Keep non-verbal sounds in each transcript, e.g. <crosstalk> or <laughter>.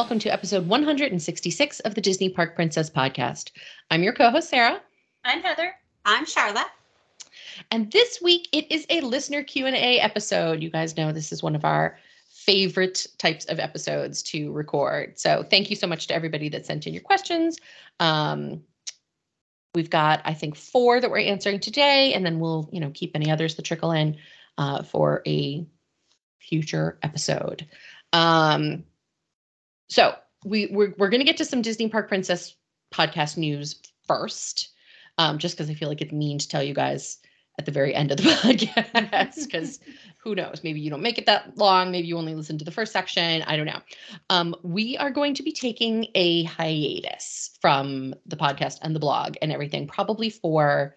Welcome to episode 166 of the Disney Park Princess podcast. I'm your co host, Sara. I'm Heather. I'm Sharla. And this week it is a listener Q&A episode. You guys know this is one of our favorite types of episodes to record. So thank you so much to everybody that sent in your questions. Um, we've got, I think, four that we're answering today, and then we'll, you know, keep any others that trickle in uh, for a future episode. Um, so we we're we're gonna get to some Disney Park Princess podcast news first, um, just because I feel like it's mean to tell you guys at the very end of the <laughs> podcast because who knows? Maybe you don't make it that long. Maybe you only listen to the first section. I don't know. Um, we are going to be taking a hiatus from the podcast and the blog and everything probably for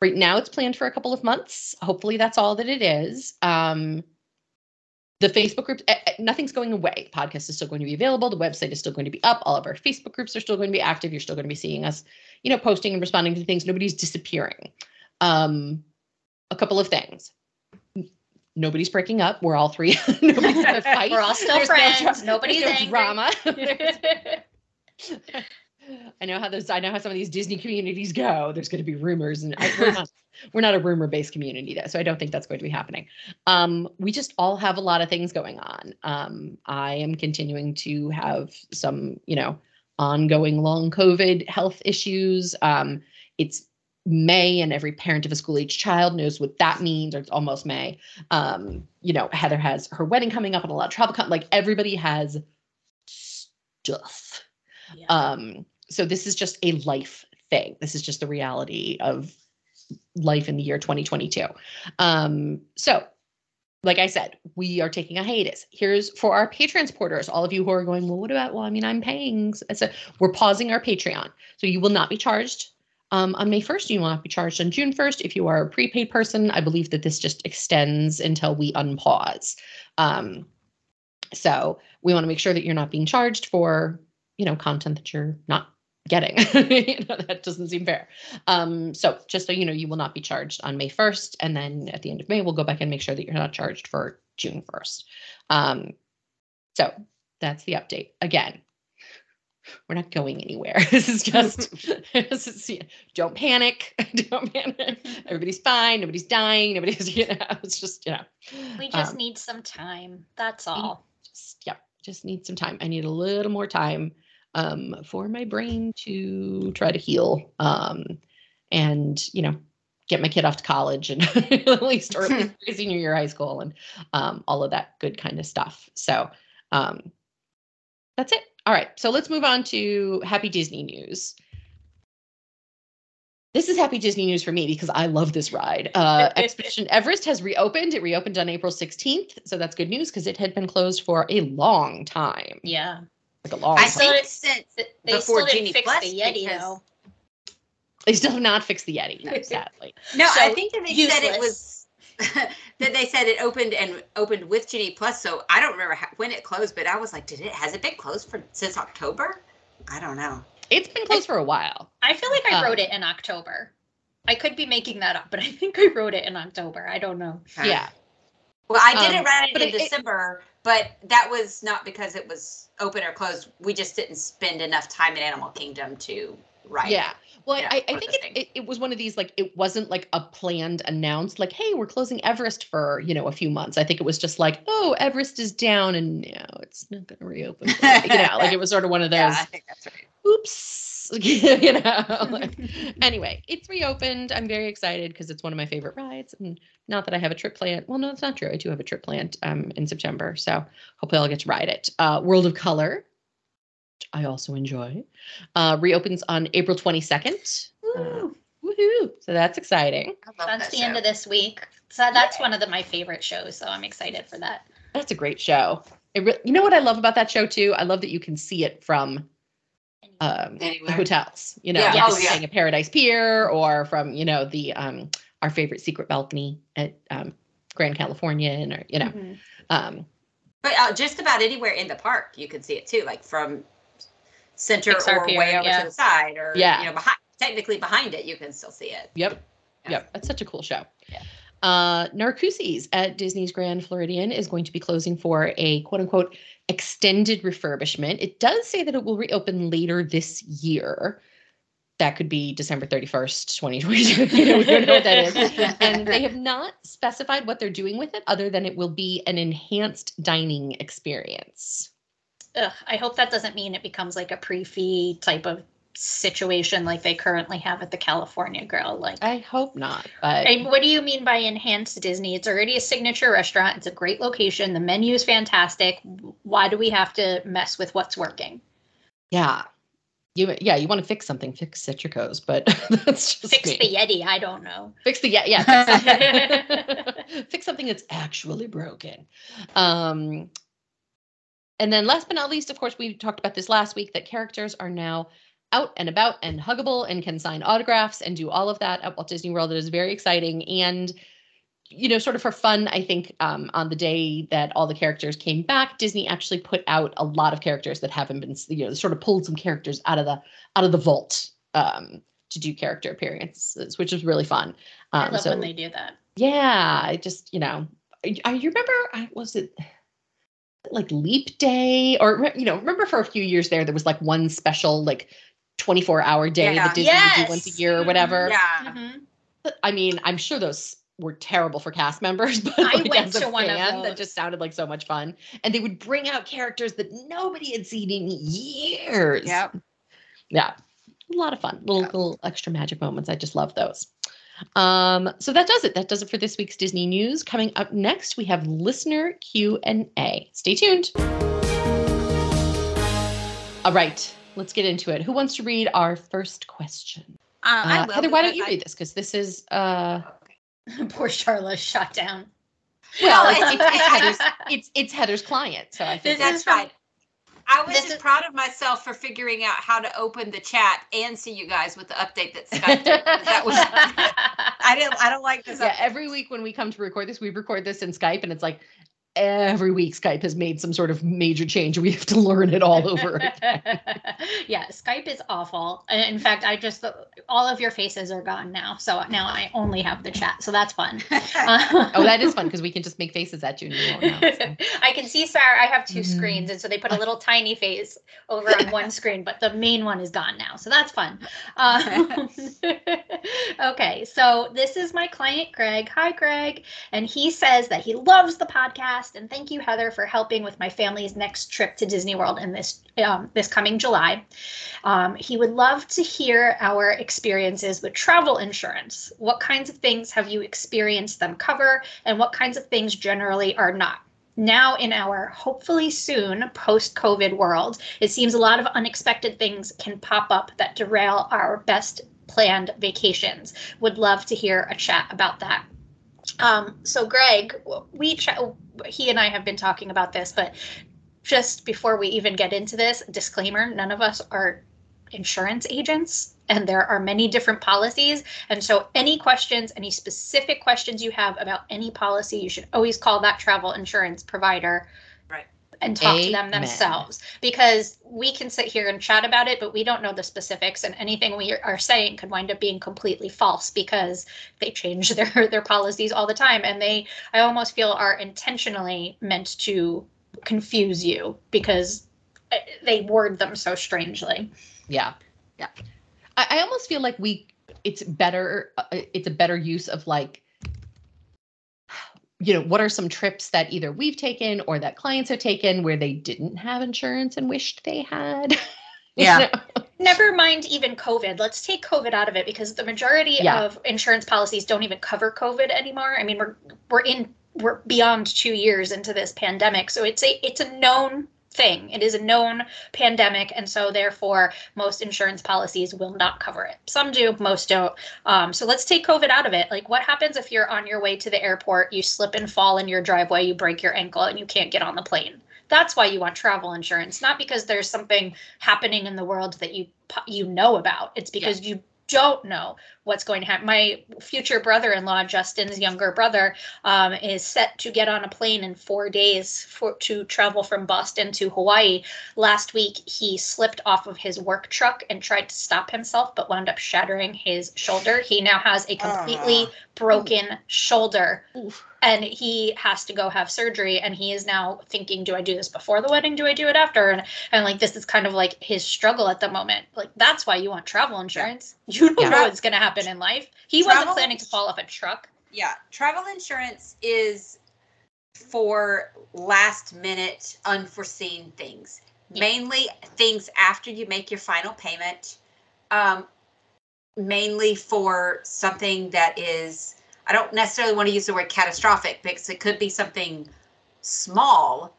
right now it's planned for a couple of months. Hopefully that's all that it is. Um, the Facebook group, eh, eh, nothing's going away. The podcast is still going to be available. The website is still going to be up. All of our Facebook groups are still going to be active. You're still going to be seeing us, you know, posting and responding to things. Nobody's disappearing. Um, a couple of things. Nobody's breaking up. We're all three. <laughs> Nobody's gonna <laughs> fight. We're all still There's friends. No, Nobody's no drama. <laughs> I know how those. I know how some of these Disney communities go. There's going to be rumors, and I, we're, not, a rumor-based community, though, so I don't think that's going to be happening. Um, we just all have a lot of things going on. Um, I am continuing to have some, you know, ongoing long COVID health issues. Um, it's May, and every parent of a school-age child knows what that means. Or it's almost May. Um, you know, Heather has her wedding coming up, and a lot of travel. Com- like everybody has stuff. Yeah. Um, so this is just a life thing. This is just the reality of life in the year 2022. Um, so like I said, we are taking a hiatus. Here's for our Patreon supporters, all of you who are going, well, what about, well, I mean, I'm paying. So we're pausing our Patreon. So you will not be charged um, on May 1st. You will not be charged on June 1st. If you are a prepaid person, I believe that this just extends until we unpause. Um, so we want to make sure that you're not being charged for, you know, content that you're not getting. <laughs> you know, that doesn't seem fair. Um, so just so you know, you will not be charged on May 1st. And then at the end of May, we'll go back and make sure that you're not charged for June 1st. Um, so that's the update. Again, we're not going anywhere. <laughs> this is just, <laughs> this is, don't panic. don't panic. Everybody's fine. Nobody's dying. Nobody's, you know, it's just, you know. We just um, need some time. That's all. Just, yeah, just need some time. I need a little more time um, for my brain to try to heal um, and, you know, get my kid off to college and <laughs> at least or at least senior year high school and um, all of that good kind of stuff. So um, that's it. All right. So let's move on to happy Disney news. This is happy Disney news for me because I love this ride. Uh, <laughs> Expedition Everest has reopened. It reopened on April 16th. So that's good news because it had been closed for a long time. Yeah like a long. I still it since they before still didn't Genie fix Plus the Yeti though. They still have not fixed the Yeti, no, <laughs> sadly. No, so, I think that they useless. said it was <laughs> that they said it opened and opened with Genie Plus. So I don't remember how, when it closed, but I was like, did it? Has it been closed for since October? I don't know. It's been closed I, for a while. I feel like I um, wrote it in October. I could be making that up, but I think I wrote it in October. I don't know. Yeah. Well, I didn't um, write it in it, December, but that was not because it was open or closed. We just didn't spend enough time in Animal Kingdom to write. Yeah. Well, you know, I, I think it, it, it, was one of these like it wasn't like a planned announced like hey we're closing Everest for you know a few months. I think it was just like oh Everest is down and you know it's not going to reopen. you know like it was sort of one of those. <laughs> Yeah, I think that's right. Oops. <laughs> you know. <laughs> Anyway, it's reopened. I'm very excited because it's one of my favorite rides. And not that I have a trip planned. Well, no, it's not true. I do have a trip planned um, in September. So hopefully I'll get to ride it. Uh, World of Color, I also enjoy, uh, reopens on April 22nd. Uh, woohoo! So that's exciting. That's that the show. end of this week. So that's one of the, my favorite shows. So I'm excited for that. That's a great show. It re- you know what I love about that show too? I love that you can see it from um, hotels. You know, yeah. oh, yeah. at Paradise Pier or from you know the um, our favorite secret balcony at um, Grand Californian or you know. Mm-hmm. Um, but uh, just about anywhere in the park, you can see it too, like from center Pixar or way over yeah. to the side, or yeah. you know, behind technically behind it, you can still see it. Yep, yeah. yep. That's such a cool show. Yeah. Uh, Narcoossee's at Disney's Grand Floridian is going to be closing for a quote unquote extended refurbishment. It does say that it will reopen later this year. That could be December 31st, 2022. <laughs> you know, we don't know what that is. <laughs> And they have not specified what they're doing with it other than it will be an enhanced dining experience. Ugh, I hope that doesn't mean it becomes like a prix fixe type of situation like they currently have at the California Grill. Like I hope not. But what do you mean by enhanced Disney? It's already a signature restaurant. It's a great location. The menu is fantastic. Why do we have to mess with what's working? Yeah. You yeah, you want to fix something, fix Citrico's, but <laughs> that's just fix me. the Yeti. I don't know. Fix the yeah, yeah. Fix, <laughs> fix something that's actually broken. Um and then last but not least, of course, we talked about this last week that characters are now out and about and huggable and can sign autographs and do all of that at Walt Disney World. It is very exciting. And, you know, sort of for fun, I think um, on the day that all the characters came back, Disney actually put out a lot of characters that haven't been, you know, sort of pulled some characters out of the out of the vault um, to do character appearances, which is really fun. Um, I love so, when they do that. Yeah, I just, you know, I, you remember, I was it like leap day or you know remember for a few years there there was like one special like 24 hour day yeah. that Disney yes. would do once a year or whatever. Yeah. Mm-hmm. I mean, I'm sure those were terrible for cast members, <laughs> but I like as a fan, that just sounded like so much fun. And they would bring out characters that nobody had seen in years. Yep. Yeah. A lot of fun. Little little extra magic moments. I just love those. Um, so that does it. That does it for this week's Disney news. Coming up next, we have listener Q and A. Stay tuned. All right let's get into it. Who wants to read our first question? Uh, uh, Heather, why don't you I... read this? Because this is uh... <laughs> poor Sharla shot down. Well, it's, it's, it's, <laughs> Heather's, it's, it's Heather's client, so I think that's right. I was just is, proud of myself for figuring out how to open the chat and see you guys with the update that Skype did. That was <laughs> I didn't I don't like this. Yeah, every week when we come to record this, we record this in Skype and it's like every week Skype has made some sort of major change. We have to learn it all over <laughs> again. yeah, Skype is awful. In fact, I just all of your faces are gone now, so now I only have the chat. So that's fun. <laughs> oh, that is fun <laughs> because we can just make faces at you. And you know, so. I can see Sara. I have 2 mm-hmm. screens, and so they put a little tiny face over on one screen, but the main one is gone now. So that's fun. Um, okay, so this is my client Greg. Hi, Greg, and he says that he loves the podcast podcast. And thank you, Heather, for helping with my family's next trip to Disney World in this um, this coming July. Um, he would love to hear our experiences with travel insurance. What kinds of things have you experienced them cover, and what kinds of things generally are not? now in our hopefully soon post COVID world, it seems a lot of unexpected things can pop up that derail our best planned vacations. Would love to hear a chat about that. Um, so Greg, we he and I have been talking about this, but just before we even get into this, disclaimer: none of us are insurance agents, and there are many different policies. And so, any questions, any specific questions you have about any policy, you should always call that travel insurance provider and talk Amen. to them themselves. Because we can sit here and chat about it but we don't know the specifics and anything we are saying could wind up being completely false because they change <laughs> their their policies all the time. And they i almost feel are intentionally meant to confuse you because eh, they word them so strangely. Yeah. Yeah. I, I almost feel like we it's better uh, it's a better use of like you know, what are some trips that either we've taken or that clients have taken where they didn't have insurance and wished they had? <laughs> Yeah. Never mind even COVID. Let's take COVID out of it because the majority yeah. of insurance policies don't even cover COVID anymore. I mean, we're we're in we're beyond 2 years into this pandemic. So it's a it's a known thing. It is a known pandemic, and so therefore most insurance policies will not cover it. Some do, most don't. Um, so let's take COVID out of it. Like, what happens if you're on your way to the airport, you slip and fall in your driveway, you break your ankle, and you can't get on the plane? That's why you want travel insurance, not because there's something happening in the world that you you know about. It's because yeah. you don't know what's going to happen. My future brother-in-law, Justin's younger brother, um, is set to get on a plane in four days for to travel from Boston to Hawaii. Last week, he slipped off of his work truck and tried to stop himself, but wound up shattering his shoulder. He now has a completely uh, broken shoulder. Oof and he has to go have surgery and he is now thinking do i do this before the wedding? Do i do it after? And, and like this is kind of like his struggle at the moment. Like that's why you want travel insurance. <laughs> You don't yeah. know what's going to happen in life. He travel wasn't planning to fall off a truck. Yeah travel insurance is for last minute unforeseen things. Yeah. mainly things after you make your final payment. Um, mainly for something that is I don't necessarily want to use the word catastrophic because it could be something small.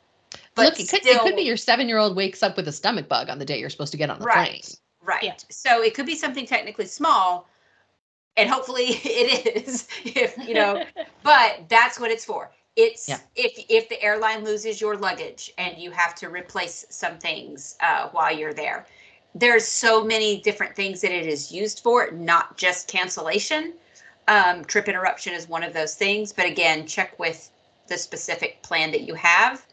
But Look, it could, still, it could be your seven year old wakes up with a stomach bug on the day you're supposed to get on the right, plane. Right. Yeah. So it could be something technically small, and hopefully <laughs> it is. If you know, <laughs> but that's what it's for. It's yeah. if if the airline loses your luggage and you have to replace some things uh, while you're there. There's so many different things that it is used for, not just cancellation. Um, trip interruption is one of those things, but again, check with the specific plan that you have.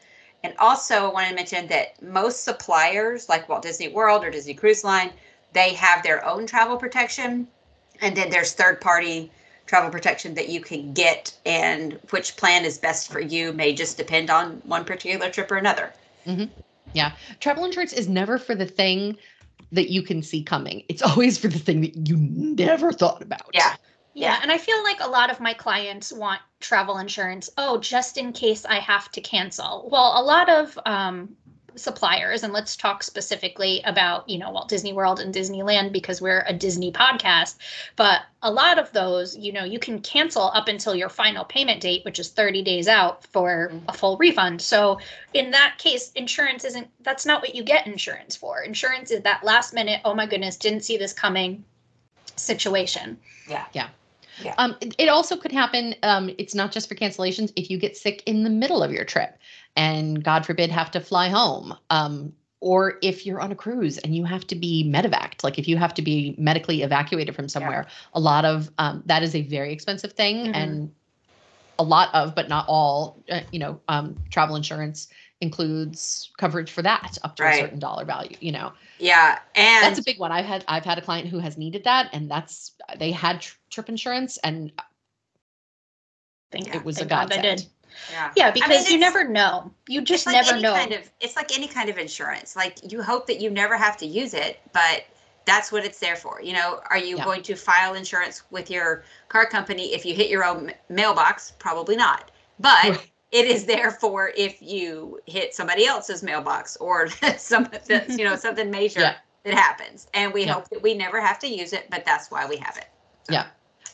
And also, I want to mention that most suppliers, like Walt Disney World or Disney Cruise Line, they have their own travel protection. And then there's third party travel protection that you can get, and which plan is best for you may just depend on one particular trip or another. Mm-hmm. Yeah. Travel insurance is never for the thing that you can see coming, it's always for the thing that you never thought about. Yeah. Yeah, and I feel like a lot of my clients want travel insurance. Oh, just in case I have to cancel. Well, a lot of um, suppliers, and let's talk specifically about you know Walt Disney World and Disneyland because we're a Disney podcast. But a lot of those, you know, you can cancel up until your final payment date, which is 30 days out for a full refund. So in that case, insurance isn't. That's not what you get insurance for. Insurance is that last minute. Oh my goodness, didn't see this coming situation. Yeah. Yeah. Yeah. Um, it, it, also could happen. Um, it's not just for cancellations. If you get sick in the middle of your trip, and God forbid have to fly home, um, or if you're on a cruise and you have to be medevaced, like if you have to be medically evacuated from somewhere, yeah. a lot of um, that is a very expensive thing, mm-hmm. and a lot of, but not all, uh, you know, um, travel insurance includes coverage for that up to right. a certain dollar value. You know. Yeah, and that's a big one. I've had I've had a client who has needed that, and that's they had tr- trip insurance, and think it was a godsend. Yeah. yeah, because I mean, you never know. You just like never know. Kind of, it's like any kind of insurance. Like you hope that you never have to use it, but that's what it's there for. You know, are you yeah. going to file insurance with your car company if you hit your own mailbox? Probably not. But it is there for if you hit somebody else's mailbox or <laughs> some you know something major yeah. that happens and we yeah. hope that we never have to use it but that's why we have it so. yeah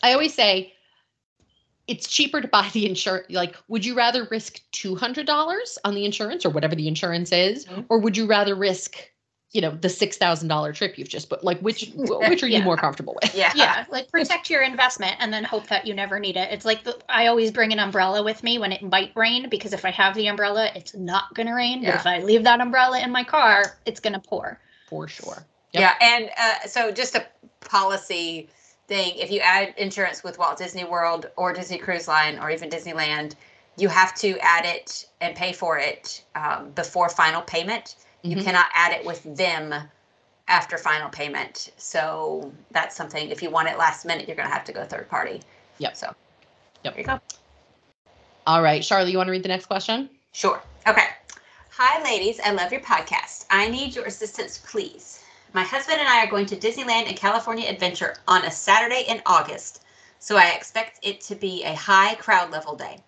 i always say it's cheaper to buy the insurance like would you rather risk $200 on the insurance or whatever the insurance is mm-hmm. or would you rather risk you know the six thousand dollar trip you've just put like which <laughs> which are yeah. you more comfortable with? Yeah. Yeah. <laughs> Like protect your investment and then hope that you never need it. It's like the, i always bring an umbrella with me when it might rain because if i have the umbrella it's not going to rain yeah. but if i leave that umbrella in my car it's going to pour. For sure. Yep. yeah and uh, so just a policy thing if you add insurance with walt disney world or disney cruise line or even disneyland you have to add it and pay for it um, before final payment you mm-hmm. cannot add it with them after final payment. So that's something, if you want it last minute, you're going to have to go third party. Yep. So yep. there you go. All right. Charlie, you want to read the next question? Sure. Okay. Hi, ladies. I love your podcast. I need your assistance, please. My husband and I are going to Disneyland and California Adventure on a Saturday in August, so I expect it to be a high crowd level day.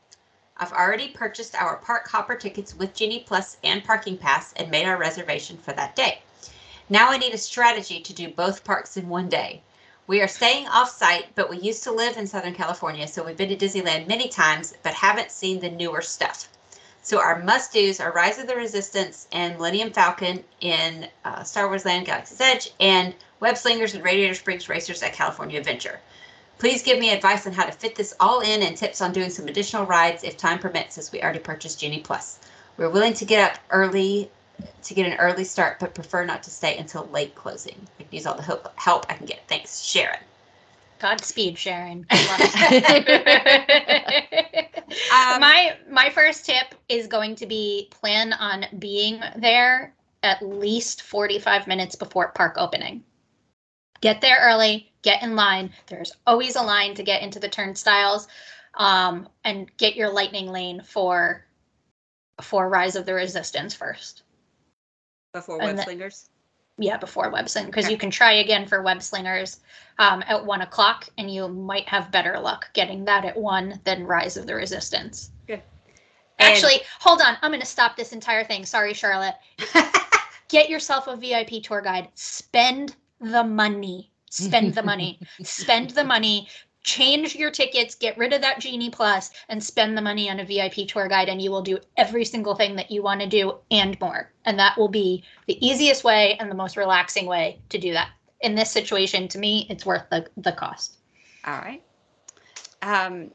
I've already purchased our park hopper tickets with Genie Plus and Parking Pass and made our reservation for that day. Now I need a strategy to do both parks in one day. We are staying off site, but we used to live in Southern California, so we've been to Disneyland many times, but haven't seen the newer stuff. So our must dos are Rise of the Resistance and Millennium Falcon in uh, Star Wars Land Galaxy's Edge, and Web Slingers and Radiator Springs Racers at California Adventure. Please give me advice on how to fit this all in and tips on doing some additional rides if time permits, as we already purchased Genie Plus. We're willing to get up early to get an early start, but prefer not to stay until late closing. I can use all the help, help I can get. Thanks, Sharon. Godspeed, Sharon. <laughs> um, my my first tip is going to be plan on being there at least 45 minutes before park opening. Get there early, get in line. There's always a line to get into the turnstiles. Um, and get your lightning lane for for Rise of the Resistance first. Before Web Slingers? yeah, before web sling because okay. you can try again for web slingers um, at one o'clock, and you might have better luck getting that at one than Rise of the Resistance. Good. Actually, hold on. I'm going to stop this entire thing. Sorry, Sharla. <laughs> Get yourself a VIP tour guide. Spend the money. Spend the money. <laughs> Spend the money change your tickets, get rid of that Genie Plus, and spend the money on a VIP tour guide, and you will do every single thing that you want to do and more. And that will be the easiest way and the most relaxing way to do that. In this situation, to me, it's worth the, the cost. All right. Um,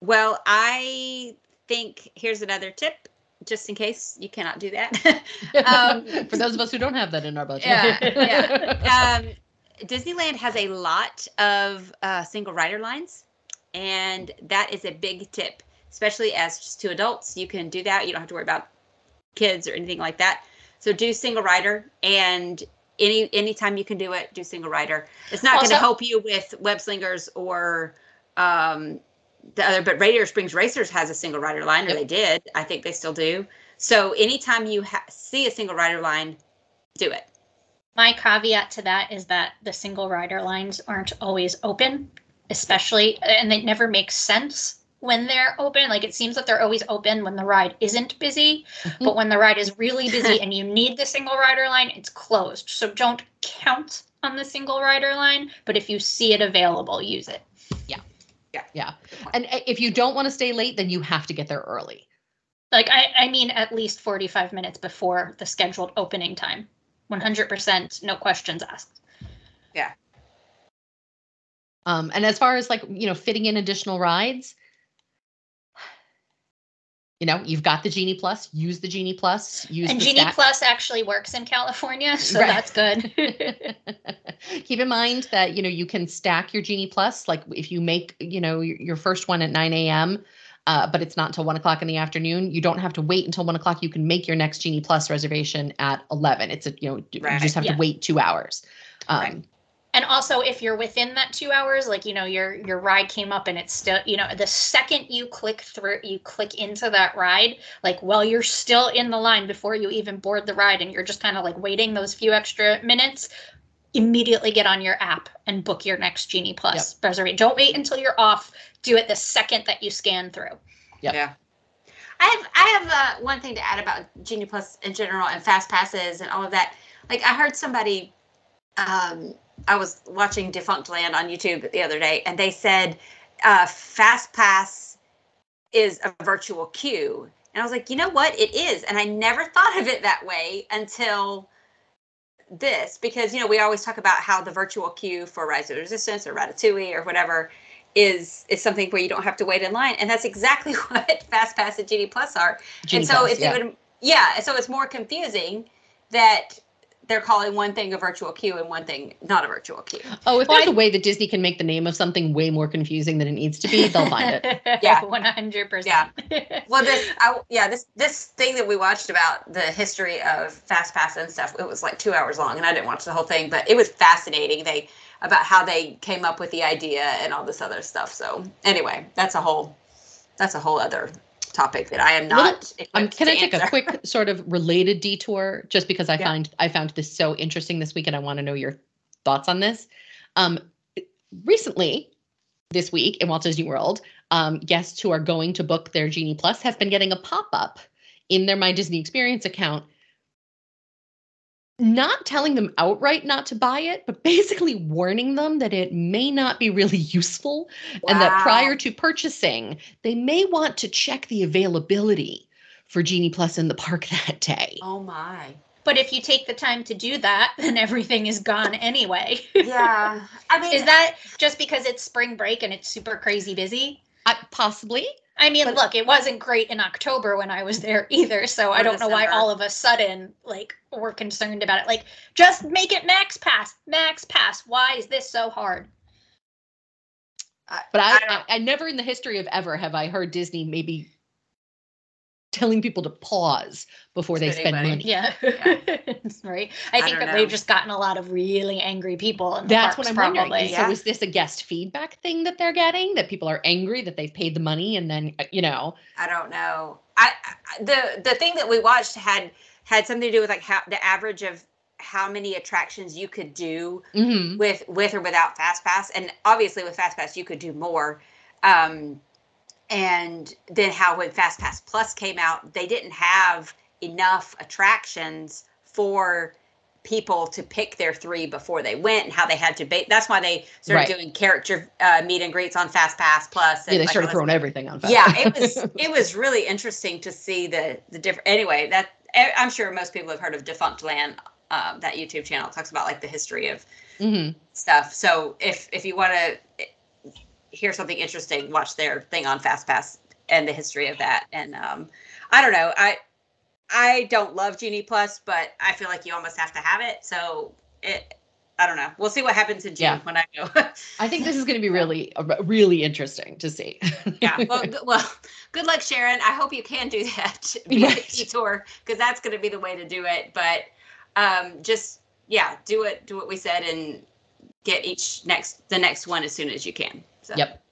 well, I think here's another tip just in case you cannot do that. <laughs> um, For those of us who don't have that in our budget. Yeah. yeah. <laughs> Um, Disneyland has a lot of uh, single rider lines, and that is a big tip, especially as just two adults. You can do that. You don't have to worry about kids or anything like that. So do single rider, and any anytime you can do it, do single rider. It's not going to help you with web slingers or um, the other, but Radiator Springs Racers has a single rider line, or yep. they did. I think they still do. So anytime you ha- see a single rider line, do it. My caveat to that is that the single rider lines aren't always open, especially, and it never makes sense when they're open. Like it seems that they're always open when the ride isn't busy, mm-hmm. but when the ride is really <laughs> busy and you need the single rider line, it's closed. So don't count on the single rider line, but if you see it available, use it. Yeah. Yeah. Yeah. And uh, if you don't want to stay late, then you have to get there early. Like I, I mean at least 45 minutes before the scheduled opening time. 100% no questions asked yeah um and as far as like you know fitting in additional rides you know you've got the genie plus use the genie plus use and genie stack. plus actually works in california <laughs> so right. that's good <laughs> <laughs> keep in mind that you know you can stack your genie plus like if you make you know your, your first one at 9 a.m uh, but it's not until one o'clock in the afternoon. You don't have to wait until one o'clock. You can make your next Genie Plus reservation at 11. It's a, you know, right. you just have yeah. to wait two hours. Um, right. And also, if you're within that two hours, like you know, your your ride came up and it's still, you know, the second you click through, you click into that ride, like while you're still in the line before you even board the ride, and you're just kind of like waiting those few extra minutes, immediately get on your app and book your next Genie Plus yep. reservation. Don't wait until you're off. Do it the second that you scan through. Yep. Yeah. I have I have uh, one thing to add about Genie Plus in general and fast passes and all of that. Like I heard somebody, um, I was watching Defunctland on YouTube the other day, and they said uh, fast pass is a virtual queue, and I was like, you know what, it is, and I never thought of it that way until this because you know we always talk about how the virtual queue for Rise of Resistance or Ratatouille or whatever is is something where you don't have to wait in line, and that's exactly <laughs> what Fast Pass and Genie Plus are. And so Plus, it's yeah. even yeah, so it's more confusing that they're calling one thing a virtual queue and one thing not a virtual queue. Oh, if well, there's I, a way that Disney can make the name of something way more confusing than it needs to be, <laughs> they'll find it. yeah, <laughs> one hundred percent. Yeah. <laughs> Well, this, I, yeah, this this thing that we watched about the history of Fast Pass and stuff, it was like two hours long, and I didn't watch the whole thing, but it was fascinating. They about how they came up with the idea and all this other stuff. So anyway, that's a whole that's a whole other topic that I am not. Um, can I take answer. a quick <laughs> sort of related detour just because I yeah. find I found this so interesting this week and I want to know your thoughts on this. Um, recently, this week in Walt Disney World, um, guests who are going to book their Genie Plus have been getting a pop up in their My Disney Experience account not telling them outright not to buy it, but basically warning them that it may not be really <laughs> useful wow. and that prior to purchasing, they may want to check the availability for Genie Plus in the park <laughs> that day. Oh my. But if you take the time to do that, <laughs> then everything is gone anyway. yeah. I mean, is that just because it's spring break and it's super crazy busy? Uh, possibly. I mean, But- look, it wasn't great in October when I was there either. So I don't know why all of a sudden, like, we're concerned about it. Like, just make it max pass, max pass. Why is this so hard? But I, I I, I, never in the history of ever have I heard Disney maybe telling people to pause before they spend money. money. Yeah. <laughs> right. I I think that know. they've just gotten a lot of really angry people. In That's parks, what I'm probably. wondering. Yeah. So is this a guest feedback thing that they're getting? That people are angry that they've paid the money and then uh, you know? I don't know. I, I the the thing that we watched had had something to do with like how the average of how many attractions you could do mhm. with with or without fast pass and obviously with fast pass you could do more um and then how when fast pass plus came out they didn't have enough attractions for people to pick their three before they went and how they had to ba- that's why they started Right. doing character uh, meet and greets on fast pass plus and Yeah, they like started throwing everything on. Fast yeah it was <laughs> it was really interesting to see the the different anyway that I- i'm sure most people have heard of Defunctland um, that youtube channel talks about like the history of Mhm. stuff so if if you want to hear something interesting watch their thing on fast pass and the history of that. And um i don't know. I i don't love genie plus but i feel like you almost have to have it. So it i don't know. We'll see what happens in june Yeah. when i go. I think this is going to be <laughs> really, really interesting to see. yeah. Well, g- well good luck sharon. I hope you can do that <laughs> via Right. tour because that's going to be the way to do it. But um just yeah do it do what we said and get each next the next one as soon as you can so Yep.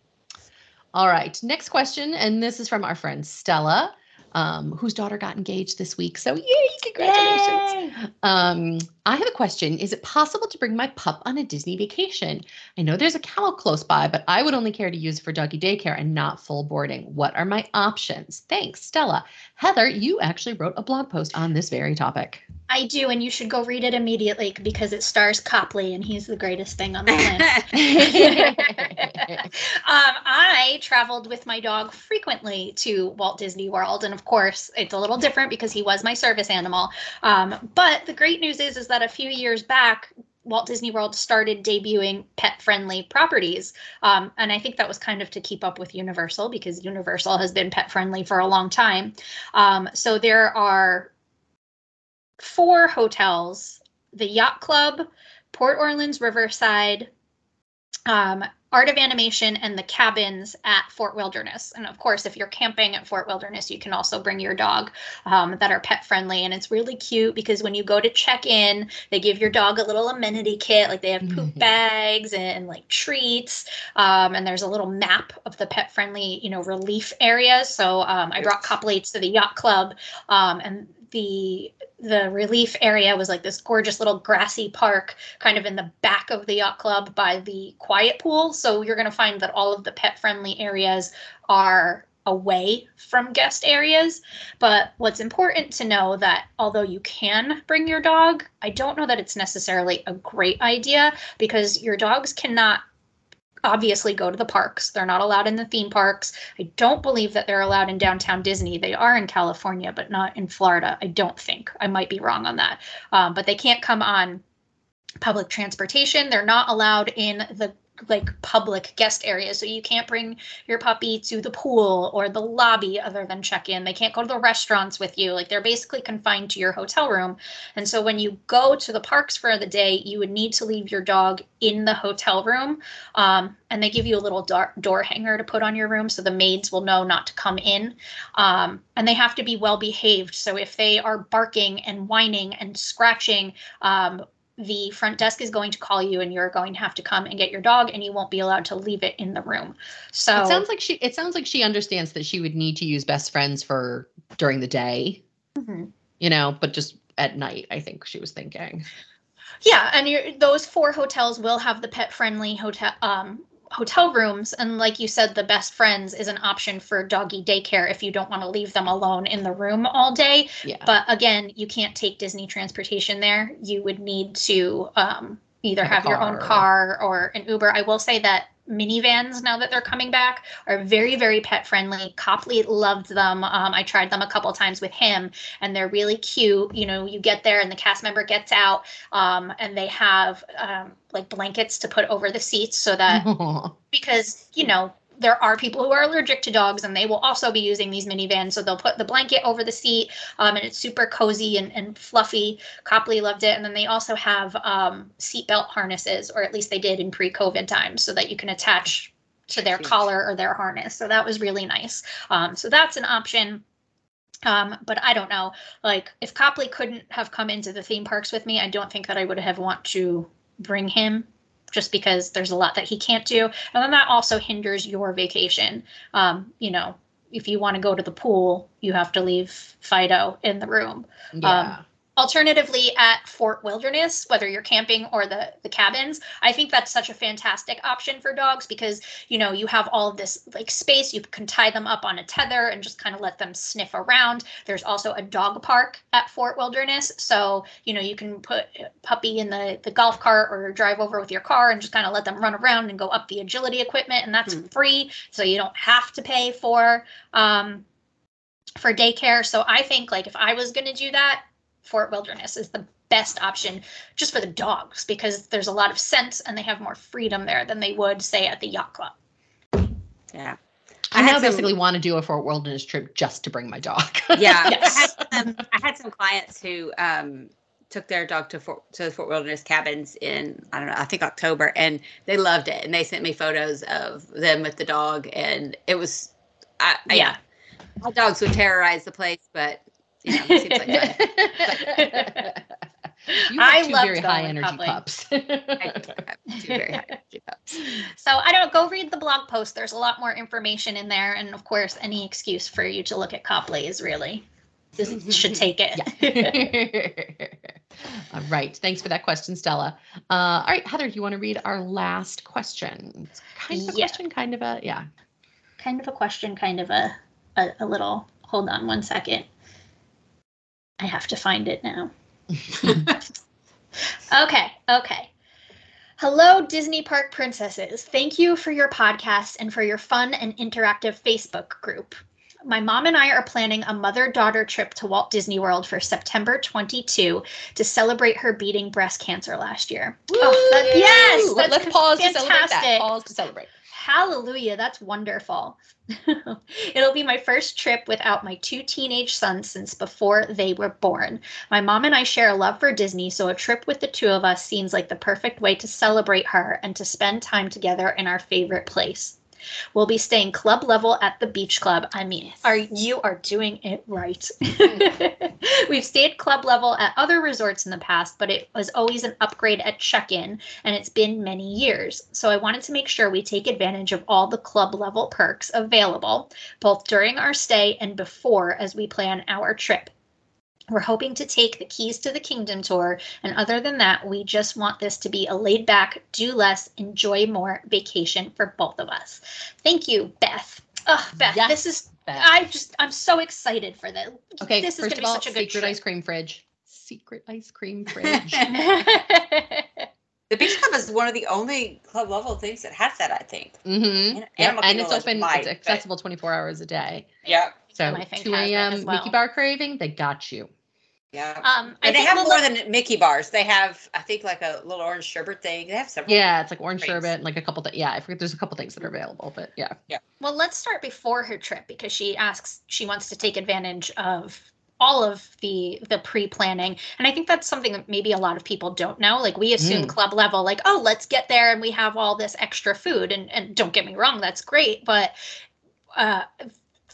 All right. Next question. And this is from our friend Stella, um, whose daughter got engaged this week. So, yay, congratulations. Yay! Um, I have a question. Is it possible to bring my pup on a Disney vacation? I know there's a kennel close by, but I would only care to use it for doggy daycare and not full boarding. What are my options? Thanks, Stella. Heather, you actually wrote a blog post on this very topic. I do, and you should go read it immediately because it stars Copley, and he's the greatest thing on the planet. <laughs> um, I traveled with my dog frequently to Walt Disney World, and of course, it's a little different because he was my service animal. Um, but the great news is, is that a few years back, Walt Disney World started debuting pet-friendly properties, um, and I think that was kind of to keep up with Universal because Universal has been pet-friendly for a long time. Um, so there are four hotels: the Yacht Club, Port Orleans Riverside, um, Art of Animation, and the cabins at Fort Wilderness. And of course, if you're camping at Fort Wilderness, you can also bring your dog um, that are pet friendly. And it's really cute because when you go to check in, they give your dog a little amenity kit. Like they have poop Mhm. bags and like treats. Um, and there's a little map of the pet friendly, you know, relief areas. So um, I brought Copley to the yacht club. Um, and the the relief area was like this gorgeous little grassy park kind of in the back of the yacht club by the quiet pool. So you're going to find that all of the pet friendly areas are away from guest areas. But what's important to know that although you can bring your dog i don't know that it's necessarily a great idea because your dogs cannot obviously go to the parks. They're not allowed in the theme parks. I don't believe that they're allowed in downtown Disney. They are in California, but not in Florida. I don't think. I might be wrong on that. Um, but they can't come on public transportation. They're not allowed in the like public guest areas. So you can't bring your puppy to the pool or the lobby other than check in. They can't go to the restaurants with you. Like they're basically confined to your hotel room. And so when you go to the parks for the day, you would need to leave your dog in the hotel room. Um, and they give you a little door, door hanger to put on your room so the maids will know not to come in. Um, and they have to be well behaved. So if they are barking and whining and scratching, um, the front desk is going to call you and you're going to have to come and get your dog and you won't be allowed to leave it in the room. So It sounds like she it sounds like she understands that she would need to use best friends for during the day, Mhm. you know, but just at night, I think she was thinking. Yeah, and you're, those four hotels will have the pet friendly hotel um, hotel rooms, and like you said, the best friends is an option for doggy daycare if you don't want to leave them alone in the room all day. Yeah. But again, you can't take Disney transportation there. You would need to um, either Have have, your own car. car or an Uber. I will say that minivans, now that they're coming back, are very, very pet friendly. Copley loved them. Um, I tried them a couple times with him, and they're really cute. You know, you get there and the cast member gets out, um, and they have um, like blankets to put over the seats so that <laughs> because you know there are people who are allergic to dogs and they will also be using these minivans. So they'll put the blanket over the seat um, and it's super cozy and, and fluffy. Copley loved it. And then they also have um, seatbelt harnesses, or at least they did in pre COVID times, so that you can attach to their collar or their harness. So that was really nice. Um, so that's an option. Um, but I don't know. Like if Copley couldn't have come into the theme parks with me, I don't think that I would have want to bring him just because there's a lot that he can't do. And then that also hinders your vacation. Um, you know, if you want to go to the pool, you have to leave Fido in the room. Yeah. Alternatively, at Fort Wilderness, whether you're camping or the the cabins, I think that's such a fantastic option for dogs because you know you have all of this like space. You can tie them up on a tether and just kind of let them sniff around. There's also a dog park at Fort Wilderness, so you know you can put puppy in the the golf cart or drive over with your car and just kind of let them run around and go up the agility equipment, and that's Hmm. free, so you don't have to pay for um for daycare. So I think like if I was going to do that, Fort Wilderness is the best option just for the dogs because there's a lot of sense and they have more freedom there than they would say at the yacht club. Yeah. I I now some- basically want to do a Fort Wilderness trip just to bring my dog. <laughs> Yeah, <laughs> Yes. I, had some, I had some clients who um, took their dog to Fort to the Fort Wilderness cabins in I don't know I think October, and they loved it, and they sent me photos of them with the dog, and it was I, I- Yeah. my dogs would terrorize the place, but you know, seems like fun. <laughs> you have I two loved very high energy pups. I two very high energy pups. So I don't go read the blog post. There's a lot more information in there, and of course, any excuse for you to look at Copley is really just should take it. <laughs> <laughs> All right. Thanks for that question, Stella. Uh, all right, Heather, do you want to read our last question? It's kind of a Yeah. question, kind of a yeah. kind of a question, kind of a, a, a little. Hold on one second. I have to find it now. <laughs> Okay, okay. Hello, Disney Park Princesses. Thank you for your podcast and for your fun and interactive Facebook group. My mom and I are planning a mother daughter trip to Walt Disney World for September 22 to celebrate her beating breast cancer last year. Oh, that- yes, let's pause to celebrate that. Pause to celebrate. Hallelujah, that's wonderful. <laughs> It'll be my first trip without my two teenage sons since before they were born. My mom and I share a love for Disney, so a trip with the two of us seems like the perfect way to celebrate her and to spend time together in our favorite place. We'll be staying club level at the beach club. I mean, are you are doing it right. <laughs> We've stayed club level at other resorts in the past, but it was always an upgrade at check-in and it's been many years. So I wanted to make sure we take advantage of all the club level perks available, both during our stay and before as we plan our trip. We're hoping to take the Keys to the Kingdom tour, and other than that, we just want this to be a laid back, do less, enjoy more vacation for both of us. Thank you, Beth. Oh, Beth, Yes, this is Beth. I just I'm so excited for this. Okay, this is first gonna of be all, such a good secret trip. ice cream fridge. Secret ice cream <laughs> fridge. The beach club is one of the only club level things that has that, I think. mm-hmm. An- Yep. And it's open, might, it's but- accessible 24 hours a day. Yeah, So And I think 2 a.m. well. Mickey bar craving, they got you. Yeah. um I And they have more look- than Mickey bars. They have, I think, like a little orange sherbet thing. They have several. Yeah, it's like orange Drinks. sherbet and like a couple. Th- yeah, I forget. There's a couple things that are available, but yeah. yeah. Well, let's start before her trip because she asks she wants to take advantage of all of the the pre-planning and i think that's something that maybe a lot of people don't know like we assume Mm. club level like oh let's get there and we have all this extra food and and don't get me wrong that's great but uh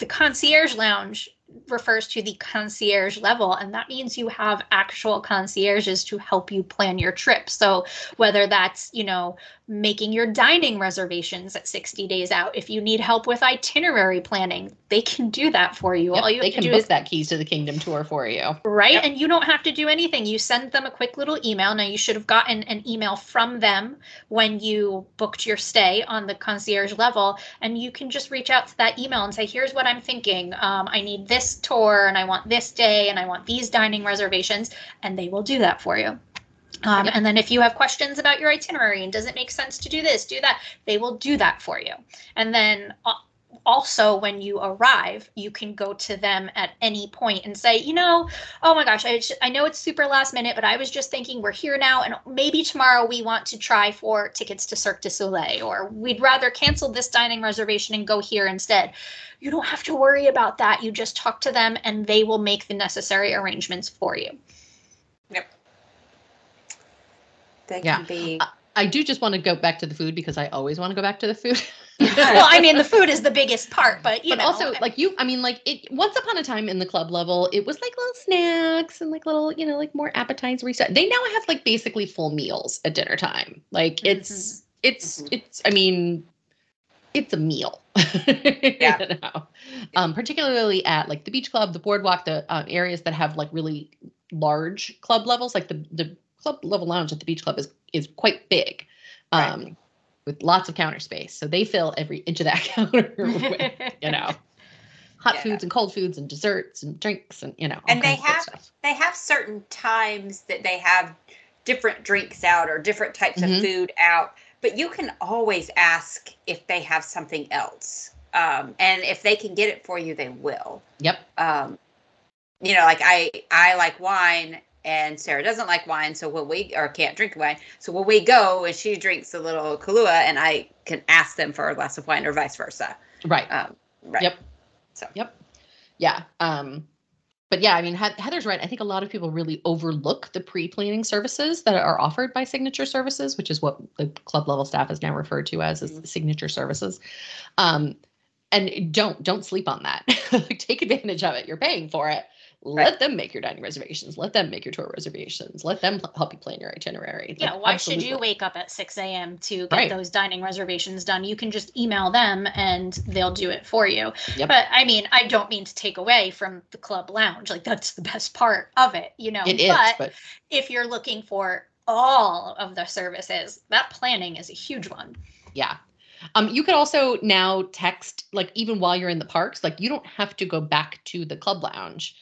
the concierge lounge refers to the concierge level and that means you have actual concierges to help you plan your trip. So whether that's you know making your dining reservations at 60 days out. If you need help with itinerary planning they can do that for you. Yep, all you they have to can do book is that keys to the kingdom tour for you. right Yep. and you don't have to do anything. You send them a quick little email. Now you should have gotten an email from them when you booked your stay on the concierge level and you can just reach out to that email and say here's what i'm thinking. Um, i need this tour and i want this day and i want these dining reservations and they will do that for you um, and then if you have questions about your itinerary and does it make sense to do this do that they will do that for you and then uh, also, when you arrive, you can go to them at any point and say, you know, oh my gosh, I, I know it's super last minute, but I was just thinking we're here now, and maybe tomorrow we want to try for tickets to Cirque du Soleil, or we'd rather cancel this dining reservation and go here instead. You don't have to worry about that. You just talk to them, and they will make the necessary arrangements for you. Yep. They Yeah. can be. I do just want to go back to the food because I always want to go back to the food. <laughs> <laughs> well, I mean, the food is the biggest part, but you but know, also like you i mean like it once upon a time in the club level it was like little snacks and like little you know like more appetizer stuff they now have like basically full meals at dinner time like it's it's Mhm. it's i mean it's a meal <laughs> Yeah. you know um particularly at like the beach club the boardwalk the um, areas that have like really large club levels like the the club level lounge at the beach club is is quite big Right. um with lots of counter space so they fill every inch of that <laughs> counter <laughs> with you know hot Yeah. foods and cold foods and desserts and drinks and you know And they kinds of good have- they have certain times that they have different drinks out or different types Mhm. of food out, but you can always ask if they have something else. Um, and if they can get it for you, they will. yep Um, you know, like I I like wine and Sara doesn't like wine, so when we or can't drink wine, so when we go and she drinks a little Kahlua, and I can ask them for a glass of wine or vice versa. right Um, right. Yep. So Yep. yeah um but yeah i mean heather's right i think a lot of people really overlook the pre-planning services that are offered by signature services which is what the club level staff is now referred to as, as Mhm. signature services um and don't don't sleep on that <laughs> take advantage of it you're paying for it let them make your dining reservations let them make your tour reservations let them pl- help you plan your itinerary yeah, Like, why should you wake up at 6 a.m. to get Right. those dining reservations done? You can just email them and they'll do it for you. Yep. But I mean, I don't mean to take away from the club lounge. Like, that's the best part of it, you know? it is but but if you're looking for all of the services, that planning is a huge one. Yeah. Um, you could also now text, like even while you're in the parks, like you don't have to go back to the club lounge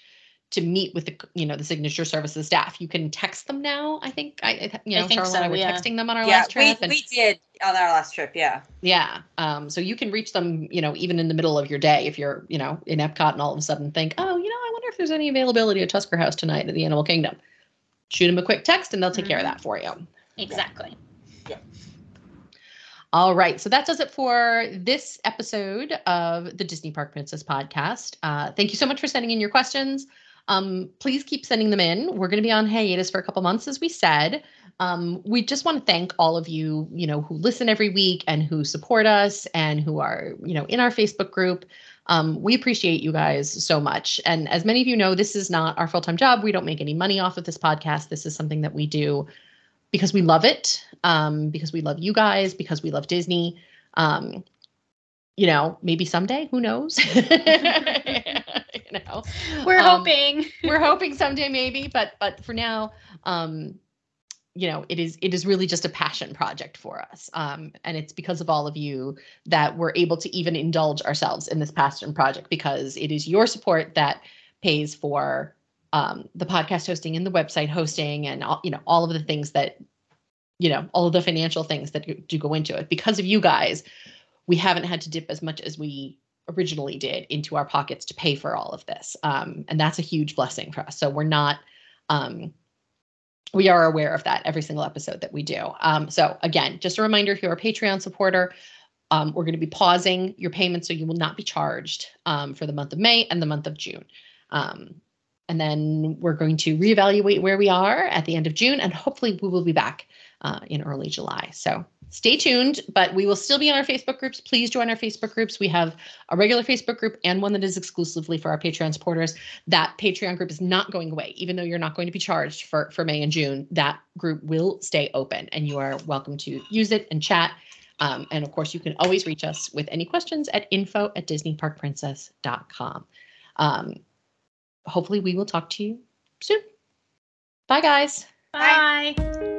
to meet with the, you know, the signature services staff. You can text them now. I think I, I you I know, think Sharla and I so, were yeah. texting them on our yeah, last trip, we, and we did on our last trip. Yeah. yeah. Um, so you can reach them, you know, even in the middle of your day if you're, you know, in Epcot and all of a sudden think, oh, you know, I wonder if there's any availability at Tusker House tonight at the Animal Kingdom. Shoot them a quick text and they'll take care of Mhm. that for you. Exactly. Yeah. All right. So that does it for this episode of the Disney Park Princess podcast. Uh, thank you so much for sending in your questions. Um, please keep sending them in. We're going to be on hiatus for a couple months, as we said. Um, we just want to thank all of you, you know, who listen every week and who support us and who are, you know, in our Facebook group. Um, we appreciate you guys so much. And as many of you know, this is not our full time job. We don't make any money off of this podcast. This is something that we do because we love it, um, because we love you guys, because we love Disney. Um, you know, maybe someday, who knows? <laughs> <laughs> <laughs> know, We're Um, hoping. <laughs> we're hoping someday maybe, but but for now, um, you know, it is it is really just a passion project for us, um, and it's because of all of you that we're able to even indulge ourselves in this passion project because it is your support that pays for um, the podcast hosting and the website hosting and all, you know all of the things that you know all of the financial things that do go into it. Because of you guys we haven't had to dip as much as we originally did into our pockets to pay for all of this. Um, and that's a huge blessing for us. So we're not um, we are aware of that every single episode that we do. Um, so again just a reminder if you're a patreon supporter um, we're going to be pausing your payments so you will not be charged um, for the month of may and the month of june. Um, and then we're going to reevaluate where we are at the end of June, and hopefully we will be back uh, in early July. So stay tuned, but we will still be in our Facebook groups. Please join our Facebook groups. We have a regular Facebook group and one that is exclusively for our Patreon supporters. That Patreon group is not going away, even though you're not going to be charged for, for May and June. That group will stay open, and you are welcome to use it and chat. Um, and of course, you can always reach us with any questions at info at disneyparkprincess.com. Um, hopefully we will talk to you soon. Bye, guys. Bye.